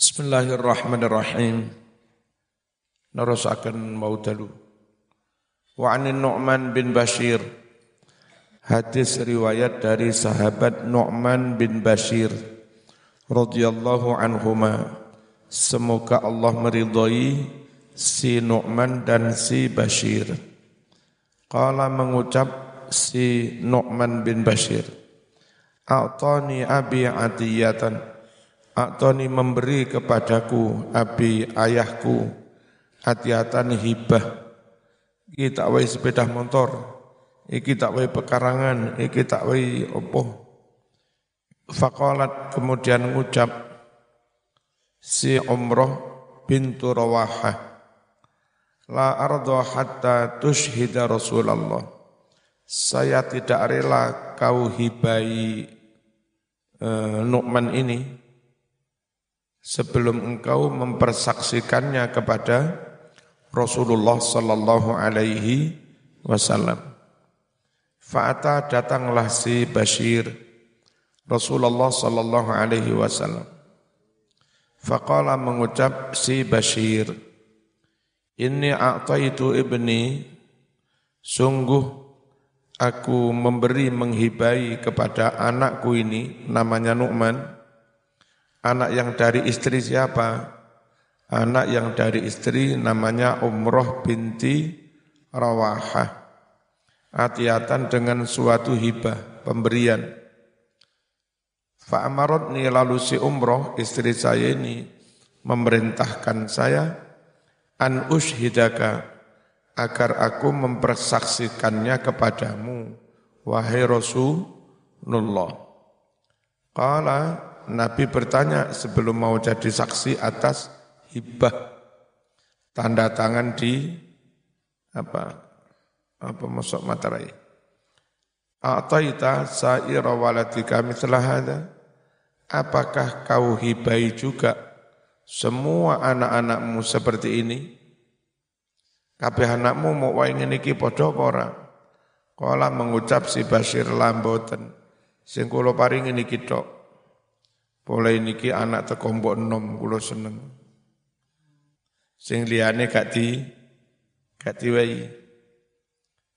Bismillahirrahmanirrahim. Nerusaken mau dalu. Wa anin Nu'man bin Bashir. Hadis riwayat dari sahabat Nu'man bin Bashir radhiyallahu anhuma. Semoga Allah meridhai si Nu'man dan si Bashir. Qala mengucap si Nu'man bin Bashir. A'tani abi atiyatan Aktoni memberi kepadaku abi ayahku hatiatan hibah. Iki tak wai sepeda motor, iki tak wai pekarangan, iki tak wai opo. Fakolat kemudian ngucap si umroh bintu Rawahah. La ardo hatta tushhida Rasulullah. Saya tidak rela kau hibai uh, Nu'man ini sebelum engkau mempersaksikannya kepada Rasulullah sallallahu alaihi wasallam. Fa'ata datanglah si Bashir Rasulullah sallallahu alaihi wasallam. Faqala mengucap si Bashir, Inni a'taitu ibni, sungguh aku memberi menghibai kepada anakku ini, namanya Nu'man, Anak yang dari istri siapa? Anak yang dari istri namanya Umroh binti Rawahah. Atiatan dengan suatu hibah, pemberian. Fa'amarotni lalu si Umroh, istri saya ini, memerintahkan saya, an ushidaka, agar aku mempersaksikannya kepadamu, wahai Rasulullah. Qala Nabi bertanya sebelum mau jadi saksi atas hibah tanda tangan di apa apa masuk materai. A'taita sa'ira waladika mithla hadha? Apakah kau hibai juga semua anak-anakmu seperti ini? Kabeh anakmu mau wae ngene iki padha apa mengucap si Bashir lamboten. Sing kula paringi niki. Mulai niki anak teko mbok enom kula seneng. Sing liyane gak di gak diwehi.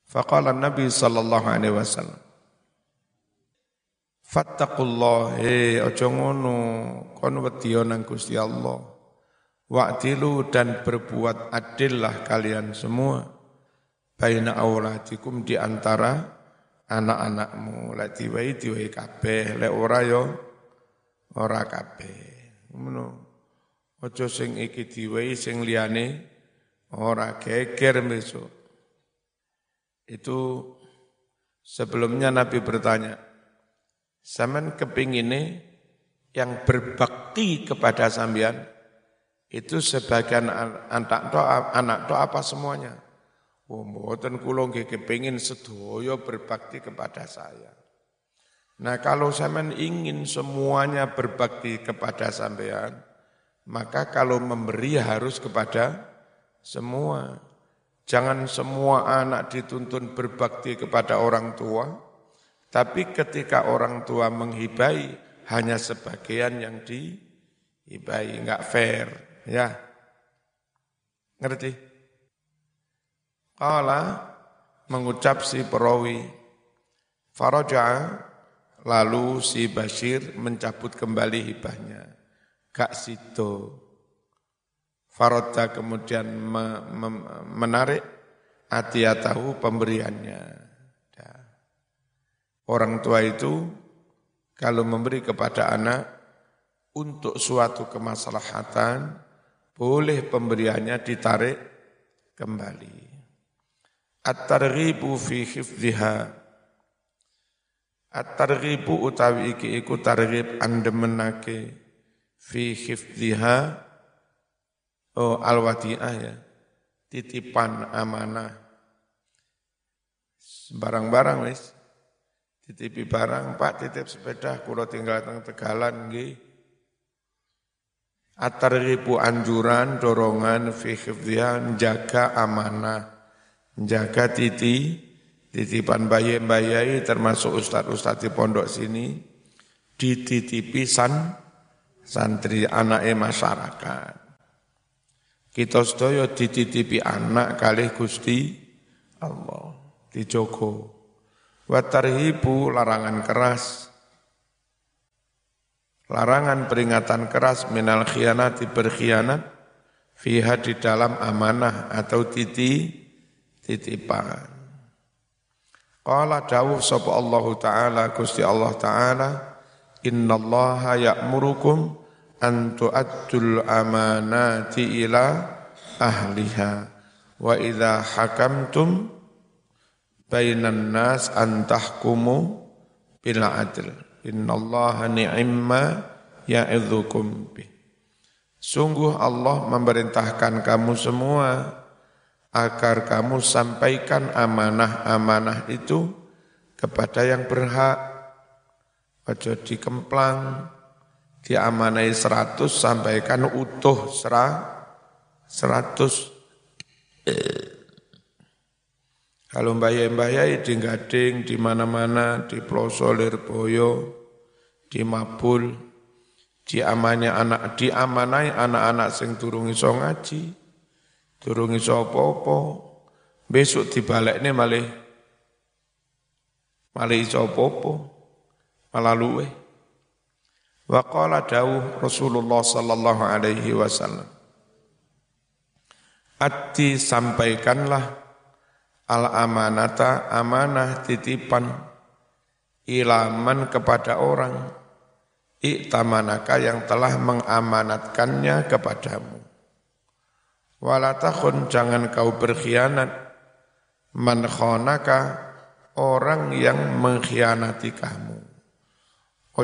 Faqala Nabi sallallahu alaihi wasallam Fattaqullah he aja ngono kon wedi nang Gusti Allah. Wa'dilu dan berbuat adillah kalian semua baina auladikum di antara anak-anakmu lek diwehi diwehi kabeh lek ora yo ya ora kabeh. Ngono. Aja sing iki diwehi sing liyane ora geger besok. Itu sebelumnya Nabi bertanya, Saman kepingine yang berbakti kepada sambian itu sebagian anak doa anak doa apa semuanya? Oh, mboten kula kepingin sedoyo berbakti kepada saya. Nah kalau sampean ingin semuanya berbakti kepada sampean, maka kalau memberi harus kepada semua. Jangan semua anak dituntun berbakti kepada orang tua, tapi ketika orang tua menghibai hanya sebagian yang dihibai, enggak fair, ya. Ngerti? Kala mengucap si perawi, Faraja Lalu si Bashir mencabut kembali hibahnya. Kak Sito. Farota kemudian me, me, menarik pemberiannya. Orang tua itu kalau memberi kepada anak untuk suatu kemaslahatan, boleh pemberiannya ditarik kembali. At-targhibu fi hifdhiha At-targhibu utawi iki iku targhib andemenake fi hifdhiha oh al-wadi'ah ya. Titipan amanah. Barang-barang wis titipi barang, Pak titip sepeda kula tinggal teng Tegalan nggih. At-targhibu anjuran, dorongan fi hifdhiha jaga amanah, jaga titi Titipan bayi-bayi termasuk ustadz-ustadz di pondok sini dititipi san santri anake masyarakat. Kita sedaya dititipi anak kalih Gusti Allah, dijogo. Wa tarhibu larangan keras. Larangan peringatan keras minal khianati berkhianat fiha di dalam amanah atau titi titipan. Qala dawuh sapa Allah taala Gusti Allah taala innallaha ya'murukum an tu'addul amanati ila ahliha wa idza hakamtum bainan nas an tahkumu bil adl. Innallaha ni'imma ya'idzukum bih. Sungguh Allah memerintahkan kamu semua agar kamu sampaikan amanah-amanah itu kepada yang berhak. Ojo dikemplang, diamanai seratus sampaikan utuh serah seratus. Kalau mbaya-mbaya di gading, di mana-mana, di plosolir boyo, di mabul, diamanai anak, diamanai anak-anak sing turung iso ngaji, turung iso apa-apa. Besok dibalekne malih malih iso apa-apa, malah luweh. Wa qala dawuh Rasulullah sallallahu alaihi wasallam. Ati sampaikanlah al amanata amanah titipan ilaman kepada orang iktamanaka yang telah mengamanatkannya kepadamu. Walatakun jangan kau berkhianat man khonaka orang yang mengkhianati kamu.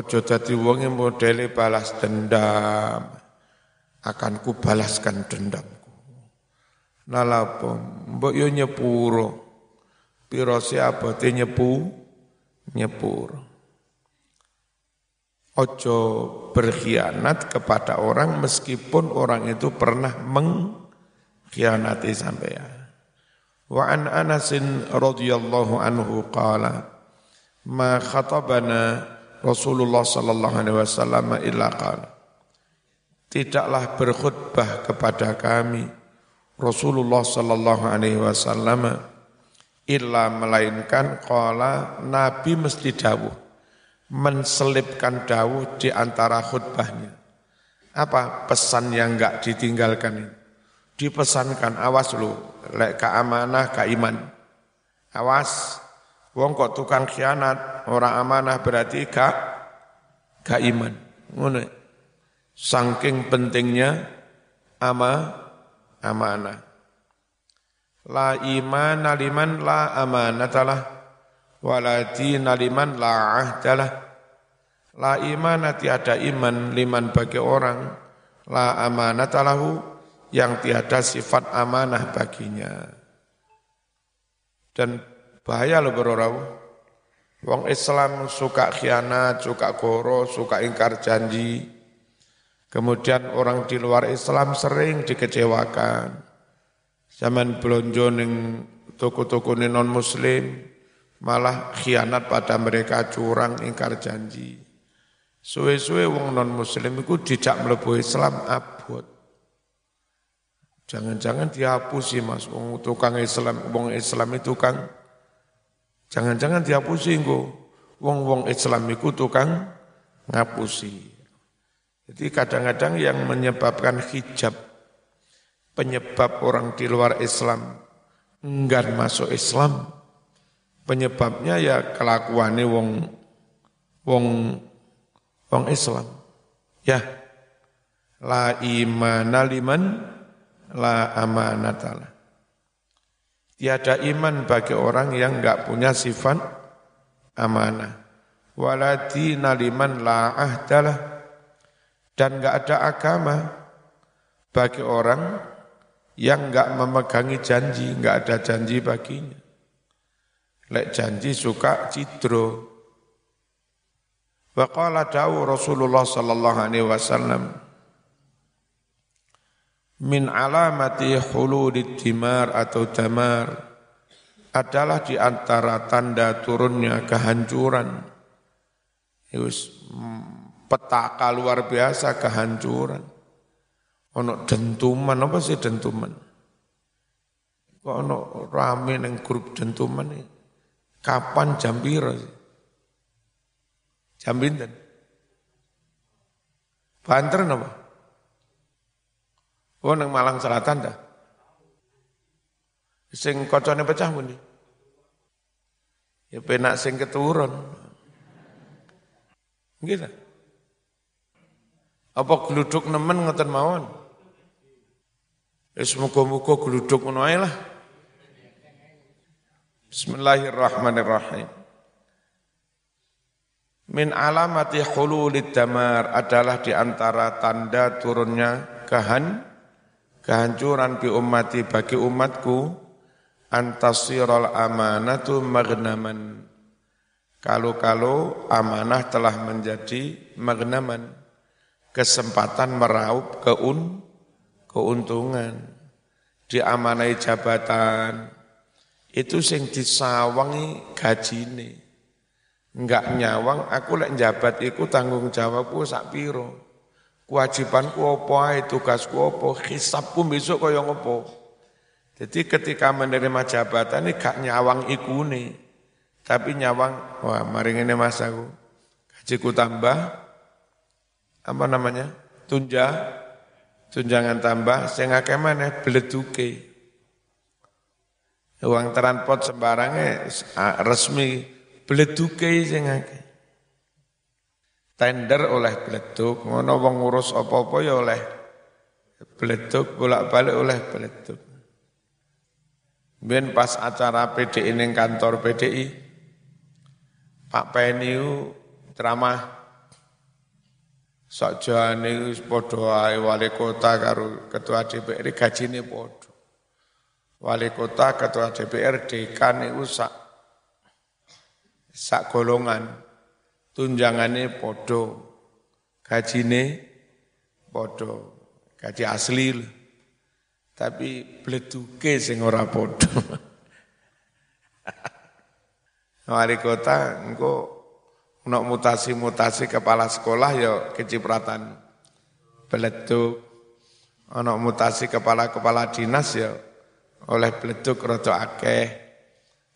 Ojo dadi wonge modele balas dendam. Akan ku balaskan dendamku. Nalapo, mbok yo nyepuro. Piro siapa nyepu? Nyepuro. Ojo berkhianat kepada orang meskipun orang itu pernah mengkhianati sampean. Wa an Anasin radhiyallahu anhu qala ma khatabana Rasulullah sallallahu alaihi wasallam illa qala. Tidaklah berkhutbah kepada kami Rasulullah sallallahu alaihi wasallam illa melainkan qala nabi mesti dawuh menselipkan dawuh di antara khutbahnya. Apa pesan yang enggak ditinggalkan ini dipesankan awas lu lek ka amanah ka iman awas Wong kok tukang khianat, orang amanah berarti gak gak iman. Ngono. Saking pentingnya ama amanah. La iman liman la amanatalah walati naliman la ahdalah. La iman tiada iman liman bagi orang la amanatalahu yang tiada sifat amanah baginya. Dan Bahaya loh berorau. Wong Islam suka khianat, suka goro, suka ingkar janji. Kemudian orang di luar Islam sering dikecewakan. Zaman belonjo ning toko-toko non muslim, malah khianat pada mereka curang ingkar janji. Suwe-suwe wong non muslim itu dijak melebu Islam abot. Jangan-jangan dihapusi mas, wong tukang Islam, wong Islam itu kang Jangan-jangan dihapusi engko. Wong-wong Islam itu tukang ngapusi. Jadi kadang-kadang yang menyebabkan hijab, penyebab orang di luar Islam enggan masuk Islam, penyebabnya ya kelakuannya wong wong wong Islam. Ya. La imana liman la amanatalah. Tiada iman bagi orang yang enggak punya sifat amanah. Waladi naliman la ahdalah. Dan enggak ada agama bagi orang yang enggak memegangi janji, enggak ada janji baginya. Lek janji suka cidro. Wa qala Rasulullah sallallahu alaihi wasallam min alamati huludid dimar atau damar adalah di antara tanda turunnya kehancuran. Yus, petaka luar biasa kehancuran. Ono dentuman apa sih dentuman? Kok ono rame neng grup dentuman nih? Kapan jam sih? Jam binten? Banter apa? Oh neng Malang Selatan dah. Sing kocone pecah pundi? Ya penak sing keturun. Gitu. Apa geluduk nemen ngoten mawon? Wis muga-muga geluduk ngono ae lah. Bismillahirrahmanirrahim. Min alamati hululid damar adalah di antara tanda turunnya kehan, kehancuran bi ummati bagi umatku antasiral amanatu magnaman. Kalau-kalau amanah telah menjadi magnaman, kesempatan meraup keun, keuntungan. Diamanai jabatan, itu sing disawangi gajine. Enggak nyawang, aku lek jabat iku tanggung jawabku sak piro. Kewajibanku apa ae, tugasku apa, hisabku besok kaya ngopo. Jadi ketika menerima jabatan ini gak nyawang ikune, tapi nyawang, wah mari ini mas aku, gajiku tambah, apa namanya, tunja, tunjangan tambah, sehingga ke mana, beleduke. Uang transport sembarangnya resmi, beleduke sehingga Tender oleh beleduk, ngono wong ngurus apa-apa ya oleh beleduk, bolak-balik oleh beleduk. Ben pas acara PDI ini kantor PDI, Pak Peniu ceramah sok jane padha ae wali kota karo ketua DPR gajine padha. Wali kota, ketua DPR, dekan itu sak sak golongan. Tunjangane padha. Gajine padha. Gaji asli loh tapi bleduke sing ora padha. Wali kota engko ono mutasi-mutasi kepala sekolah ya kecipratan beleduk. Ono mutasi kepala-kepala dinas ya oleh beleduk rada akeh.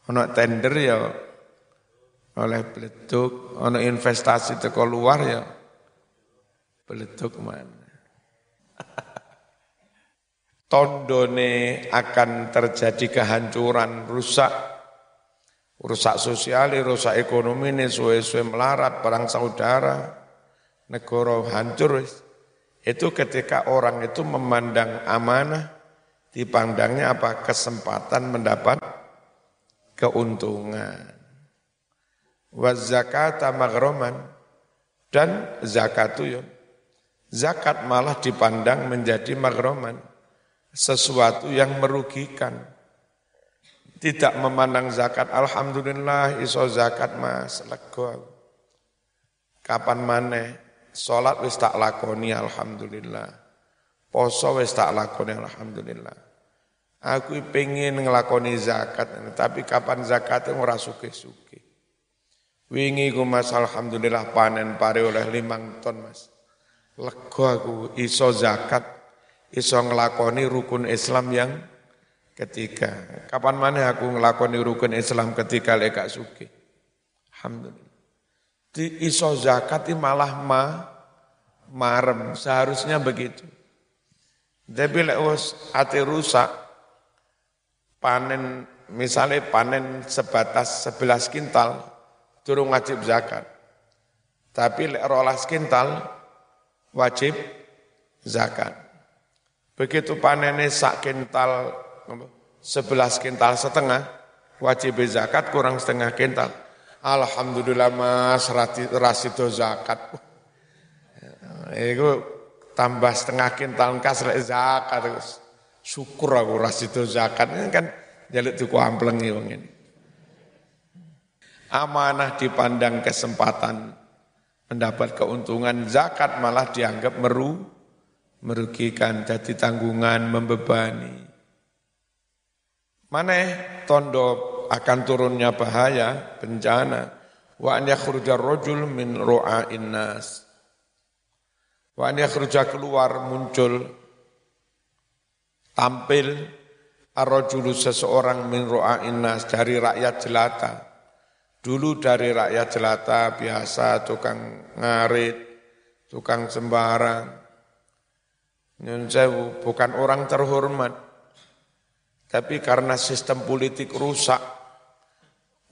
Ono tender ya oleh beleduk, ono investasi teko luar ya beleduk mana tondone akan terjadi kehancuran, rusak, rusak sosial, rusak ekonomi ini suwe-suwe melarat, perang saudara, negara hancur. Itu ketika orang itu memandang amanah, dipandangnya apa? Kesempatan mendapat keuntungan. Wazakata maghroman dan zakatuyun. Zakat malah dipandang menjadi maghroman sesuatu yang merugikan. Tidak memandang zakat, Alhamdulillah iso zakat mas, lego Kapan mana sholat wis tak lakoni Alhamdulillah. Poso wis tak lakoni Alhamdulillah. Aku pengen ngelakoni zakat, tapi kapan zakatnya ora suke-suke. Wingi ku mas Alhamdulillah panen pare oleh limang ton mas. Lego aku iso zakat iso ngelakoni rukun Islam yang ketiga. Kapan mana aku ngelakoni rukun Islam ketiga lekak suki. Alhamdulillah. Di iso zakat malah ma marem. Seharusnya begitu. Tapi lek ati rusak panen misalnya panen sebatas sebelas kintal turun wajib zakat. Tapi lek rolas kintal wajib zakat. Begitu panennya sak kintal, sebelas kintal setengah, wajib zakat kurang setengah kintal. Alhamdulillah mas, rasido zakat. Itu tambah setengah kintal kas zakat. Syukur aku rasido zakat. Ini kan jaluk tuku amplengi wong ini. Amanah dipandang kesempatan mendapat keuntungan zakat malah dianggap meru merugikan, jadi tanggungan, membebani. Mana tondo akan turunnya bahaya, bencana. Wa an yakhrujar rajul min ru'a'in nas. Wa an keluar muncul tampil arrojulu seseorang min ro'a'innas dari rakyat jelata. Dulu dari rakyat jelata biasa tukang ngarit, tukang sembarang. Nyun bukan orang terhormat. Tapi karena sistem politik rusak,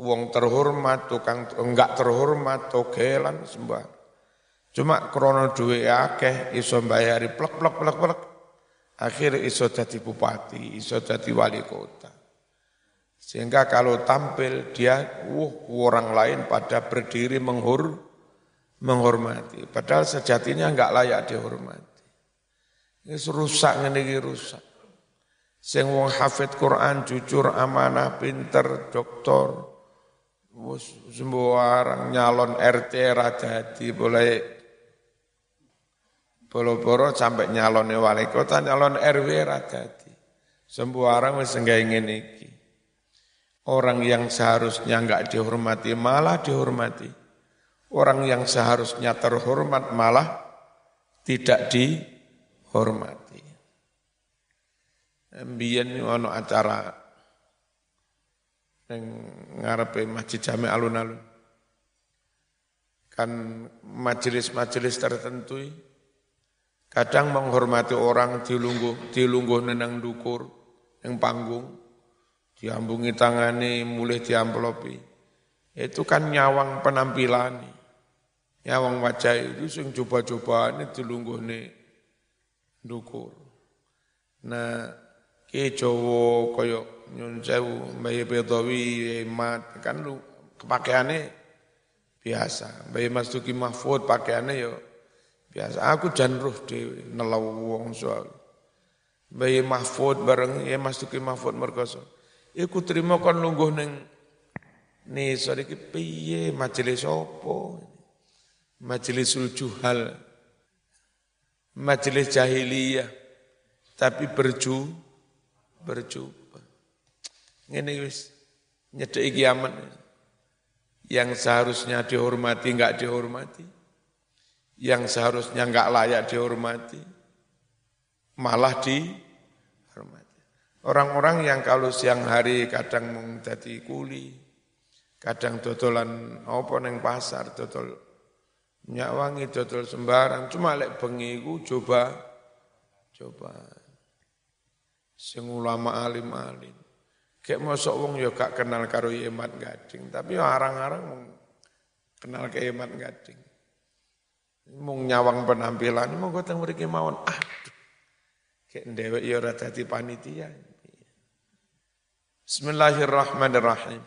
wong terhormat, tukang enggak terhormat, togelan sembarang. Cuma krono duwe akeh iso bayari plek plek plek plek. Akhir iso jadi bupati, iso jadi wali kota. Sehingga kalau tampil dia uh, orang lain pada berdiri menghur, menghormati. Padahal sejatinya enggak layak dihormati. Ini rusak ini rusak. Sing wong hafid Quran jujur amanah pinter doktor semua orang nyalon RT raja di boleh Boro-boro sampai nyalon wali kota, nyalon RW radati. Semua orang wis ingin iki. Orang yang seharusnya enggak dihormati malah dihormati. Orang yang seharusnya terhormat malah tidak dihormati. Mbiyen ono acara yang ngarepe Masjid Jami alun-alun. Kan majelis-majelis tertentu Kadang menghormati orang dilungguh, dilungguh nenang dukur, yang panggung, diambungi tangani, mulai diamplopi. Itu kan nyawang penampilan. Nyawang wajah itu sing coba-coba ini dilungguh nih dukur. Nah, ki Jawa kaya nyun sewu, Mbah Bedawi, Hemat, kan lu kepakaiannya biasa. Mbah Mas Tuki Mahfud pakaiannya ya Biasa aku jan dhewe nelau wong soal. Bayi Mahfud bareng ya Mas Tuki Mahfud merkoso. Iku terima kon lungguh ning sore iki piye majelis apa? Majelisul juhal. Majelis jahiliyah. Tapi berju berjubah. Ngene wis nyedeki kiamat. Yang seharusnya dihormati enggak dihormati yang seharusnya enggak layak dihormati, malah dihormati. Orang-orang yang kalau siang hari kadang menjadi kuli, kadang dodolan apa neng pasar, dodol nyawangi, dodol sembarang, cuma lek bengi coba coba sing ulama alim-alim. Kayak mosok wong yo gak kenal karo Yemat Gading, tapi arang-arang kenal ke Yemat Gading. Mung nyawang penampilan, mau gue mriki mawon. Aduh. Kayak ndewek ya ora panitia. Bismillahirrahmanirrahim.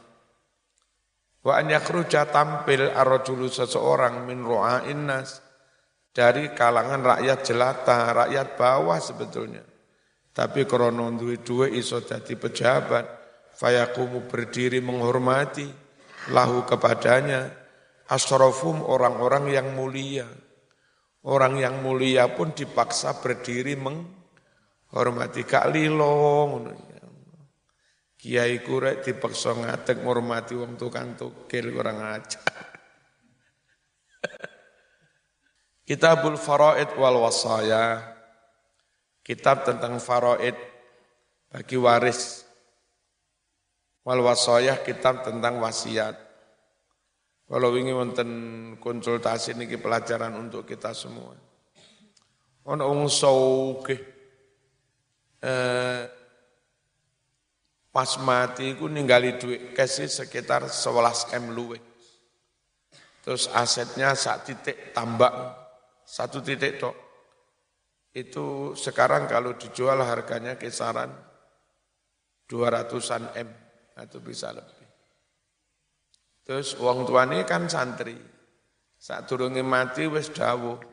Wa an yakhruja tampil arrajulu seseorang min ru'ain nas dari kalangan rakyat jelata, rakyat bawah sebetulnya. Tapi krono duwe-duwe iso dadi pejabat, fayakumu berdiri menghormati lahu kepadanya asrofum orang-orang yang mulia Orang yang mulia pun dipaksa berdiri menghormati Kak Lilo. Kiai kurek dipaksa ngatek menghormati wong tukang tukil kurang aja. Kitabul Faraid wal Wasaya. Kitab tentang faraid bagi waris. Wal wasaya kitab tentang wasiat. Kalau ingin wonten konsultasi niki pelajaran untuk kita semua. Ono wong sauke eh, pas mati ku ninggali duit kasih sekitar 11 M luwe. Terus asetnya saat titik tambah satu titik tok. Itu sekarang kalau dijual harganya kisaran 200-an M atau bisa lebih. Terus wong tuane kan santri. Saat turunnya mati wis dawuh.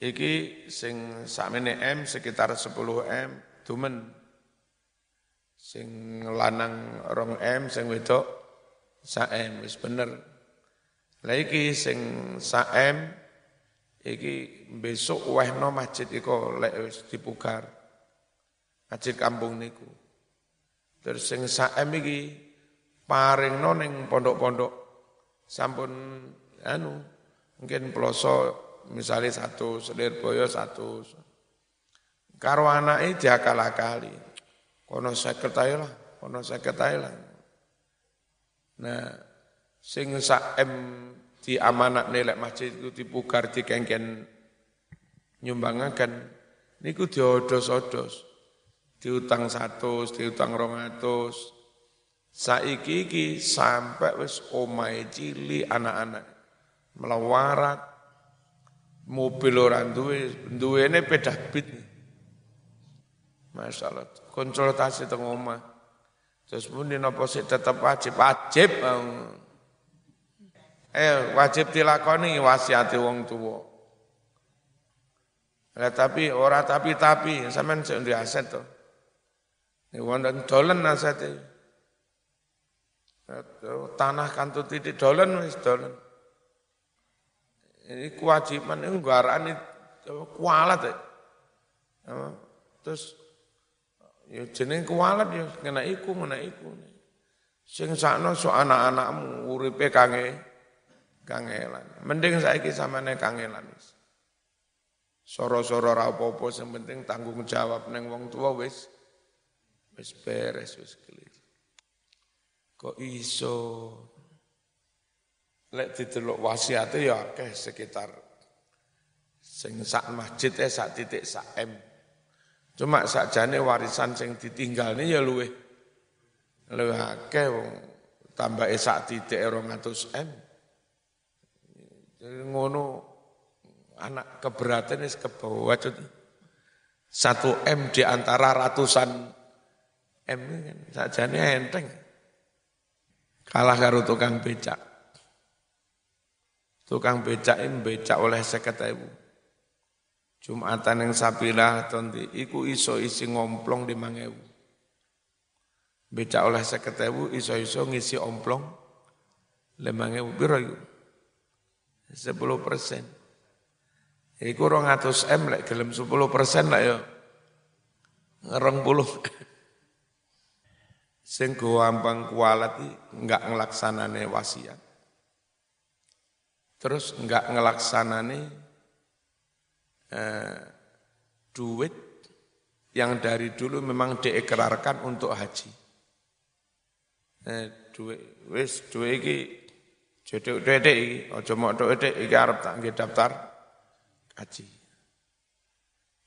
Iki sing sakmene M sekitar 10 M dumen. Sing lanang rong M sing wedok sa M wis bener. Lah iki sing sa M iki besok wehno masjid iko lek wis dipugar. Masjid kampung niku. Terus sing sa M iki paring noning pondok-pondok sampun anu mungkin peloso misalnya satu, selir boyo satu. Karo anake diakal-akali. Kono seket ae lah, kono seket ae lah. Nah, sing sak M di amanat nilai masjid itu dipugar dikengken nyumbangaken niku diodos-odos. Diutang satu, diutang rongatus. Saiki iki sampai wis omahe cili anak-anak melawarat mobil orang duwe duwene pedah bit Masalah konsultasi teng omah. Terus muni napa sik tetep wajib wajib. Eh wajib dilakoni wasiati wong tuwa. Lah tapi ora tapi-tapi sampean sik ndek aset to. Nek wonten dolen asete. Tanah kantut titik dolen wis dolen. Ini kewajiban ini nggarani kualat ya. Terus Ya jeneng kuwalat ya ngena iku ngena iku. Sing sakno so anak-anakmu uripe kange kangelan. Mending saiki samane kangelan. Soro-soro ra apa-apa sing penting tanggung jawab neng wong tua wis wis beres wis kelir. Kok iso lek didelok wasiate ya akeh sekitar sing sak masjid e sak titik sak M. Cuma sakjane warisan sing ditinggalne ya luwe luwe akeh tambah sak titik 200 M. Jadi ngono anak keberatan wis kebawa satu M di antara ratusan M kan sakjane enteng. Kalah karo tukang becak. Tukang becak ini becak oleh seket ewu. Jumatan yang sapilah tonti, iku iso isi ngomplong di mangewu. Beca oleh seketewu iso-iso ngisi omplong lemangewu. Biro yuk? Sepuluh persen. Iku rong atus M lek gelem sepuluh persen lah yo. Ngerong puluh. Sing gampang kualat enggak ngelaksanane wasiat. Terus enggak ngelaksanane eh, duit yang dari dulu memang diekrarkan untuk haji. Eh, duit wis duit iki jodoh duit iki aja mok iki arep tak daftar haji.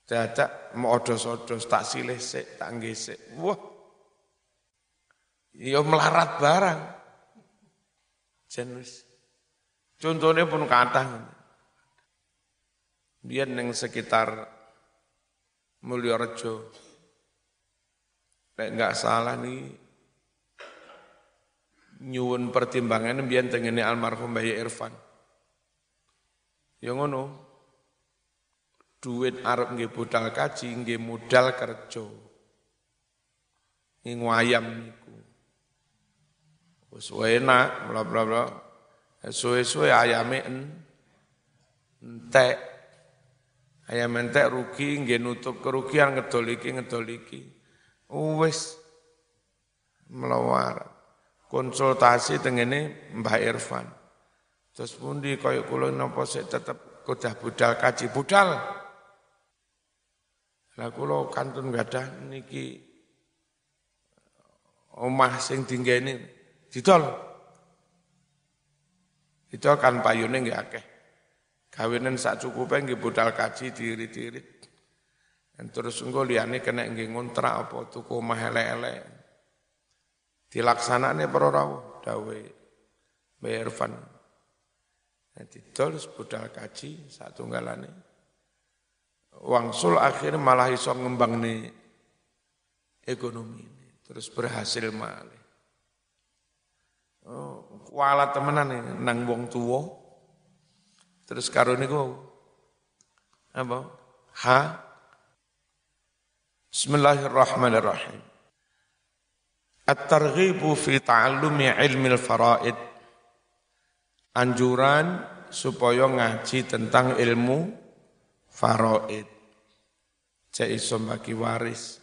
Dadak mau odos-odos tak silih sik tak nggih. Wah. Ya melarat barang. Jen wis. Contohnya pun kathah. Biar neng sekitar Mulyorejo. Lek nggak salah nih nyuwun pertimbangan biar tengene almarhum Bayi Irfan. Yang ngono, duit Arab nggih budal kaji nggih modal kerja. Ing wayam niku. Wis enak, bla bla bla. Suwe-suwe ayame entek Ayam mentek rugi, nggih nutup kerugian ngedol iki ngedol iki. Wis melawar. Konsultasi tengene Mbah Irfan. Terus pundi kaya kula napa sik tetep kodah budal kaji budal. Lah kula kantun gadah niki omah sing dinggene didol. Itu kan payune nggih akeh. Kawinan sak cukupe nggih budal kaji diirit-irit. Terus engko liyane kena nggih ngontrak apa tuku omah elek-elek. Dilaksanane para rawuh dawe Irfan. Nanti terus budal kaji satu galane. Wangsul akhir malah iso ngembang nih ekonomi ini. Terus berhasil malih. Oh, kuala temenan nih, nang wong tuwa Terus karo niku apa? Ha Bismillahirrahmanirrahim. At-targhibu fi ta'allumi ilmi al-faraid. Anjuran supaya ngaji tentang ilmu faraid. Cek iso bagi waris.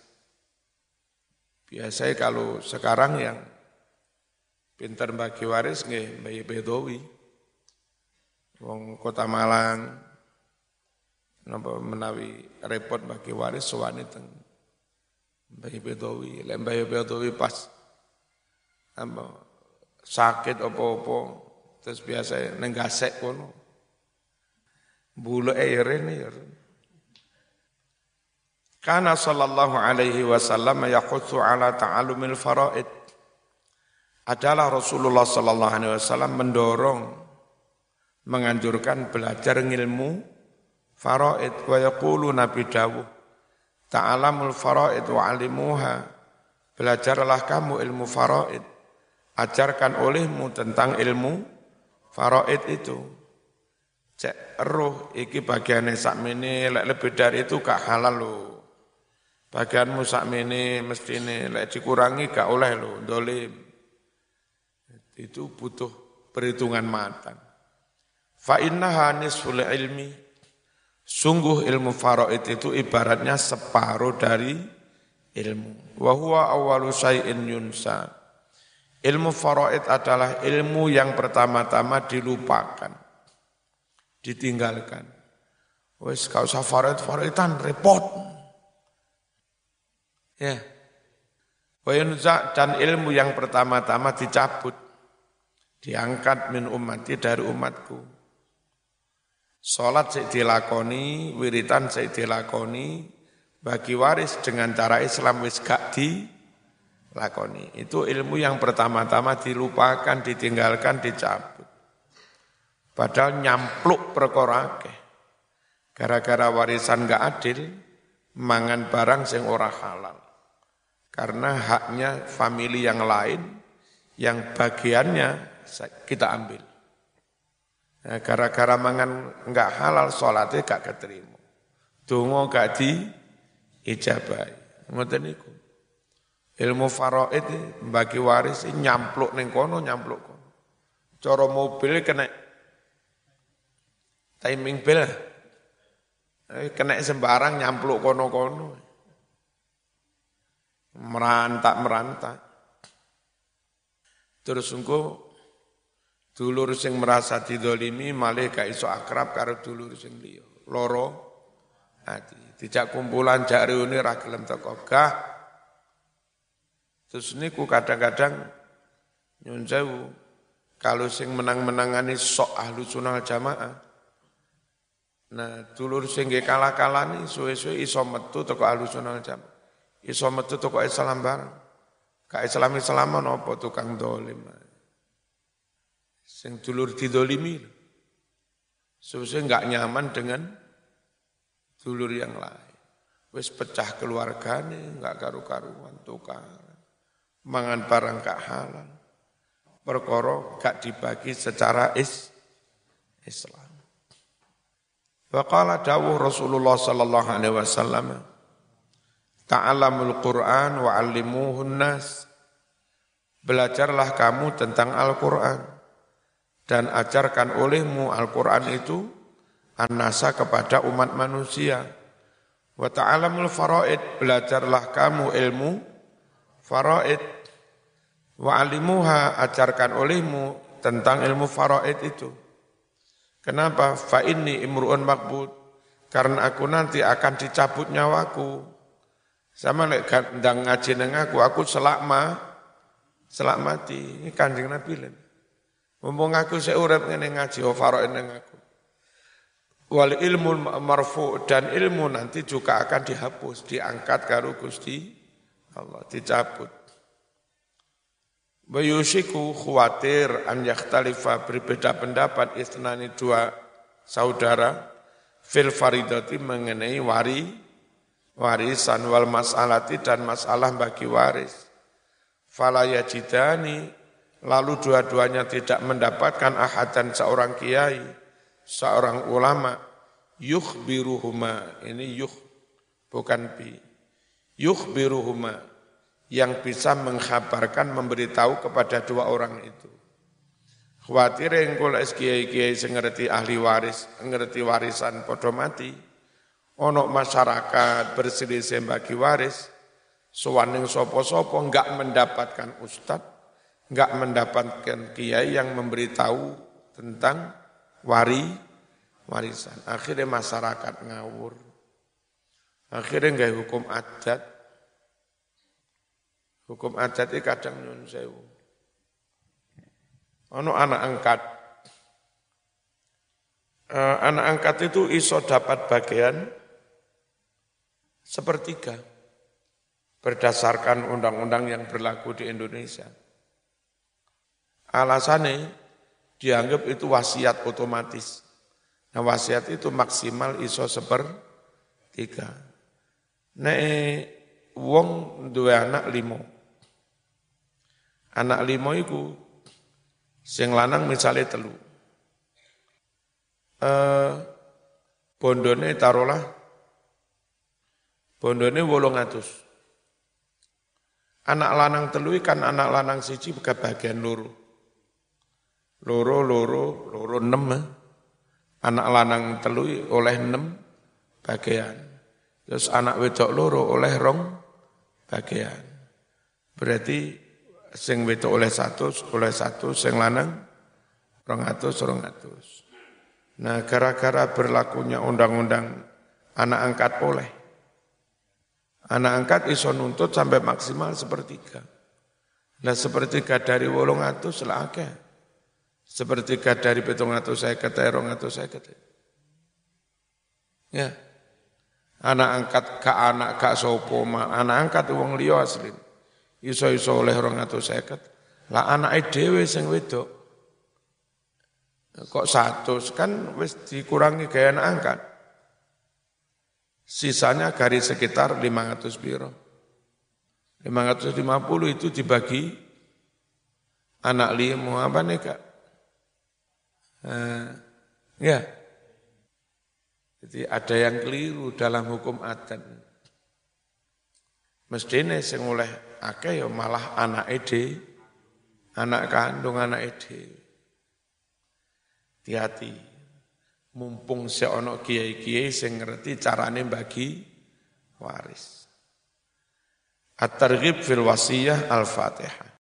Biasanya kalau sekarang yang pintar bagi waris nggih Mbak Bedowi wong Kota Malang, napa menawi repot bagi waris suwani teng Mbah Bedowi, lek Mbah Bedowi pas apa sakit apa-apa terus biasa neng gasek kono. Bulu air ini ya. Karena sallallahu alaihi wasallam yaqutsu ala ta'allumil faraid. Adalah Rasulullah sallallahu alaihi wasallam mendorong menganjurkan belajar ilmu faraid wa yaqulu Nabi dawuh ta'alamul faraid wa alimuha. Belajarlah kamu ilmu faraid. Ajarkan olehmu tentang ilmu faraid itu. Cek roh iki bagiannya sakmene lek lebih dari itu gak halal lo bagianmu sakmene mestine lek dikurangi gak oleh lo dolim. Itu butuh perhitungan matang fa innaha nisful ilmi Sungguh ilmu faraid itu ibaratnya separuh dari ilmu. Wahuwa awalu syai'in yunsa. Ilmu faraid adalah ilmu yang pertama-tama dilupakan. Ditinggalkan. Wes kau usah faraid, faraidan repot. Ya. Wayunza dan ilmu yang pertama-tama dicabut. Diangkat min umati dari umatku Sholat sik dilakoni, wiritan sik dilakoni, bagi waris dengan cara Islam wis gak dilakoni. Itu ilmu yang pertama-tama dilupakan, ditinggalkan, dicabut. Padahal nyampluk perkara Gara-gara warisan gak adil, mangan barang sing ora halal. Karena haknya famili yang lain, yang bagiannya kita ambil. Nah, gara-gara mangan enggak halal sholatnya gak keterima. Dungo gak di ijabai. Ngoten niku. Ilmu faraid bagi waris nyampluk ning kono nyampluk kono. Cara mobil kena timing bel. Eh, kena sembarang nyampluk kono-kono. Merantak-merantak. Terus engko Dulur sing merasa didolimi malih gak iso akrab karo dulur sing liya. Loro ati. Dijak kumpulan jak reuni ra gelem teko. Terus niku kadang-kadang nyun kalau sing menang-menangani sok ahlu sunnah jamaah. Nah, dulur sing kalah-kalani suwe-suwe iso metu teko ahlu sunnah jamaah. Iso metu teko Islam bareng. Ka Islam-Islam napa tukang dolim. Sing dulur didolimi. Sebenarnya nggak nyaman dengan dulur yang lain. Wes pecah keluargane, nggak karu-karuan, tukar. Mangan barang gak halal. Perkoro gak dibagi secara is Islam. Waqala dawuh Rasulullah sallallahu alaihi wasallam Ta'alamul Qur'an wa 'allimuhun nas. Belajarlah kamu tentang Al-Qur'an dan ajarkan olehmu Al-Quran itu an-nasa kepada umat manusia. Wa ta'alamul faraid, belajarlah kamu ilmu faraid. Wa alimuha, ajarkan olehmu tentang ilmu faraid itu. Kenapa? Fa inni imru'un makbud. Karena aku nanti akan dicabut nyawaku. Sama lek gandang ngaji neng aku, aku selakma, selak mati. Ini kanjeng Nabi lain. Mumpung aku seurep ngene ngaji faraid ning aku. Wal ilmu marfu dan ilmu nanti juga akan dihapus, diangkat karo Gusti Allah, dicabut. Bayusiku khawatir an yakhtalifa berbeda pendapat istinani dua saudara fil faridati mengenai wari warisan wal masalati dan masalah bagi waris. Fala yajidani lalu dua-duanya tidak mendapatkan ahadan seorang kiai, seorang ulama, yukhbiruhuma, ini yuh, bukan bi, yukhbiruhuma, yang bisa mengkhabarkan, memberitahu kepada dua orang itu. Khawatir yang kula kiai-kiai ngerti ahli waris, ngerti warisan podo mati, onok masyarakat berselisih bagi waris, suwaning sopo-sopo enggak mendapatkan ustadz, enggak mendapatkan kiai yang memberitahu tentang wari warisan. Akhirnya masyarakat ngawur. Akhirnya nggak hukum adat. Hukum adat itu kadang nyun sewu. Ono anak angkat. Uh, anak angkat itu iso dapat bagian sepertiga berdasarkan undang-undang yang berlaku di Indonesia. Alasannya dianggap itu wasiat otomatis. Nah wasiat itu maksimal iso seper tiga. Nek wong dua anak limo. Anak limo itu sing lanang misalnya telu. Eh, bondone taruhlah bondone wolong atus. Anak lanang telu kan anak lanang siji bagian loro. Loro loro loro enam. Eh. Anak lanang telu oleh enam bagian. Terus anak wedok loro oleh rong bagian. Berarti sing wedok oleh satu, oleh satu, sing lanang rong atus, rong atus. Nah, gara-gara berlakunya undang-undang anak angkat oleh. Anak angkat iso nuntut sampai maksimal sepertiga. Nah, sepertiga dari wolong atus lah akeh. Sepertiga dari petung atus saya kata, rong atus saya kata. Ya, anak angkat ke anak ke sopo ma. Anak angkat wong liya asli. Iso iso oleh orang atau seket lah anak dhewe sing wedok. Kok satu? Kan wis dikurangi gaya anak angkat. Sisanya garis sekitar 500 biro 550 itu dibagi anak limo apa nih kak uh, ya jadi ada yang keliru dalam hukum adat. Mestine sing oleh akeh ya malah anak ede, anak kandung anak ede. Hati-hati. Mumpung seono kiai-kiai sing ngerti carane bagi waris. At-Targhib fil Wasiyah Al-Fatihah.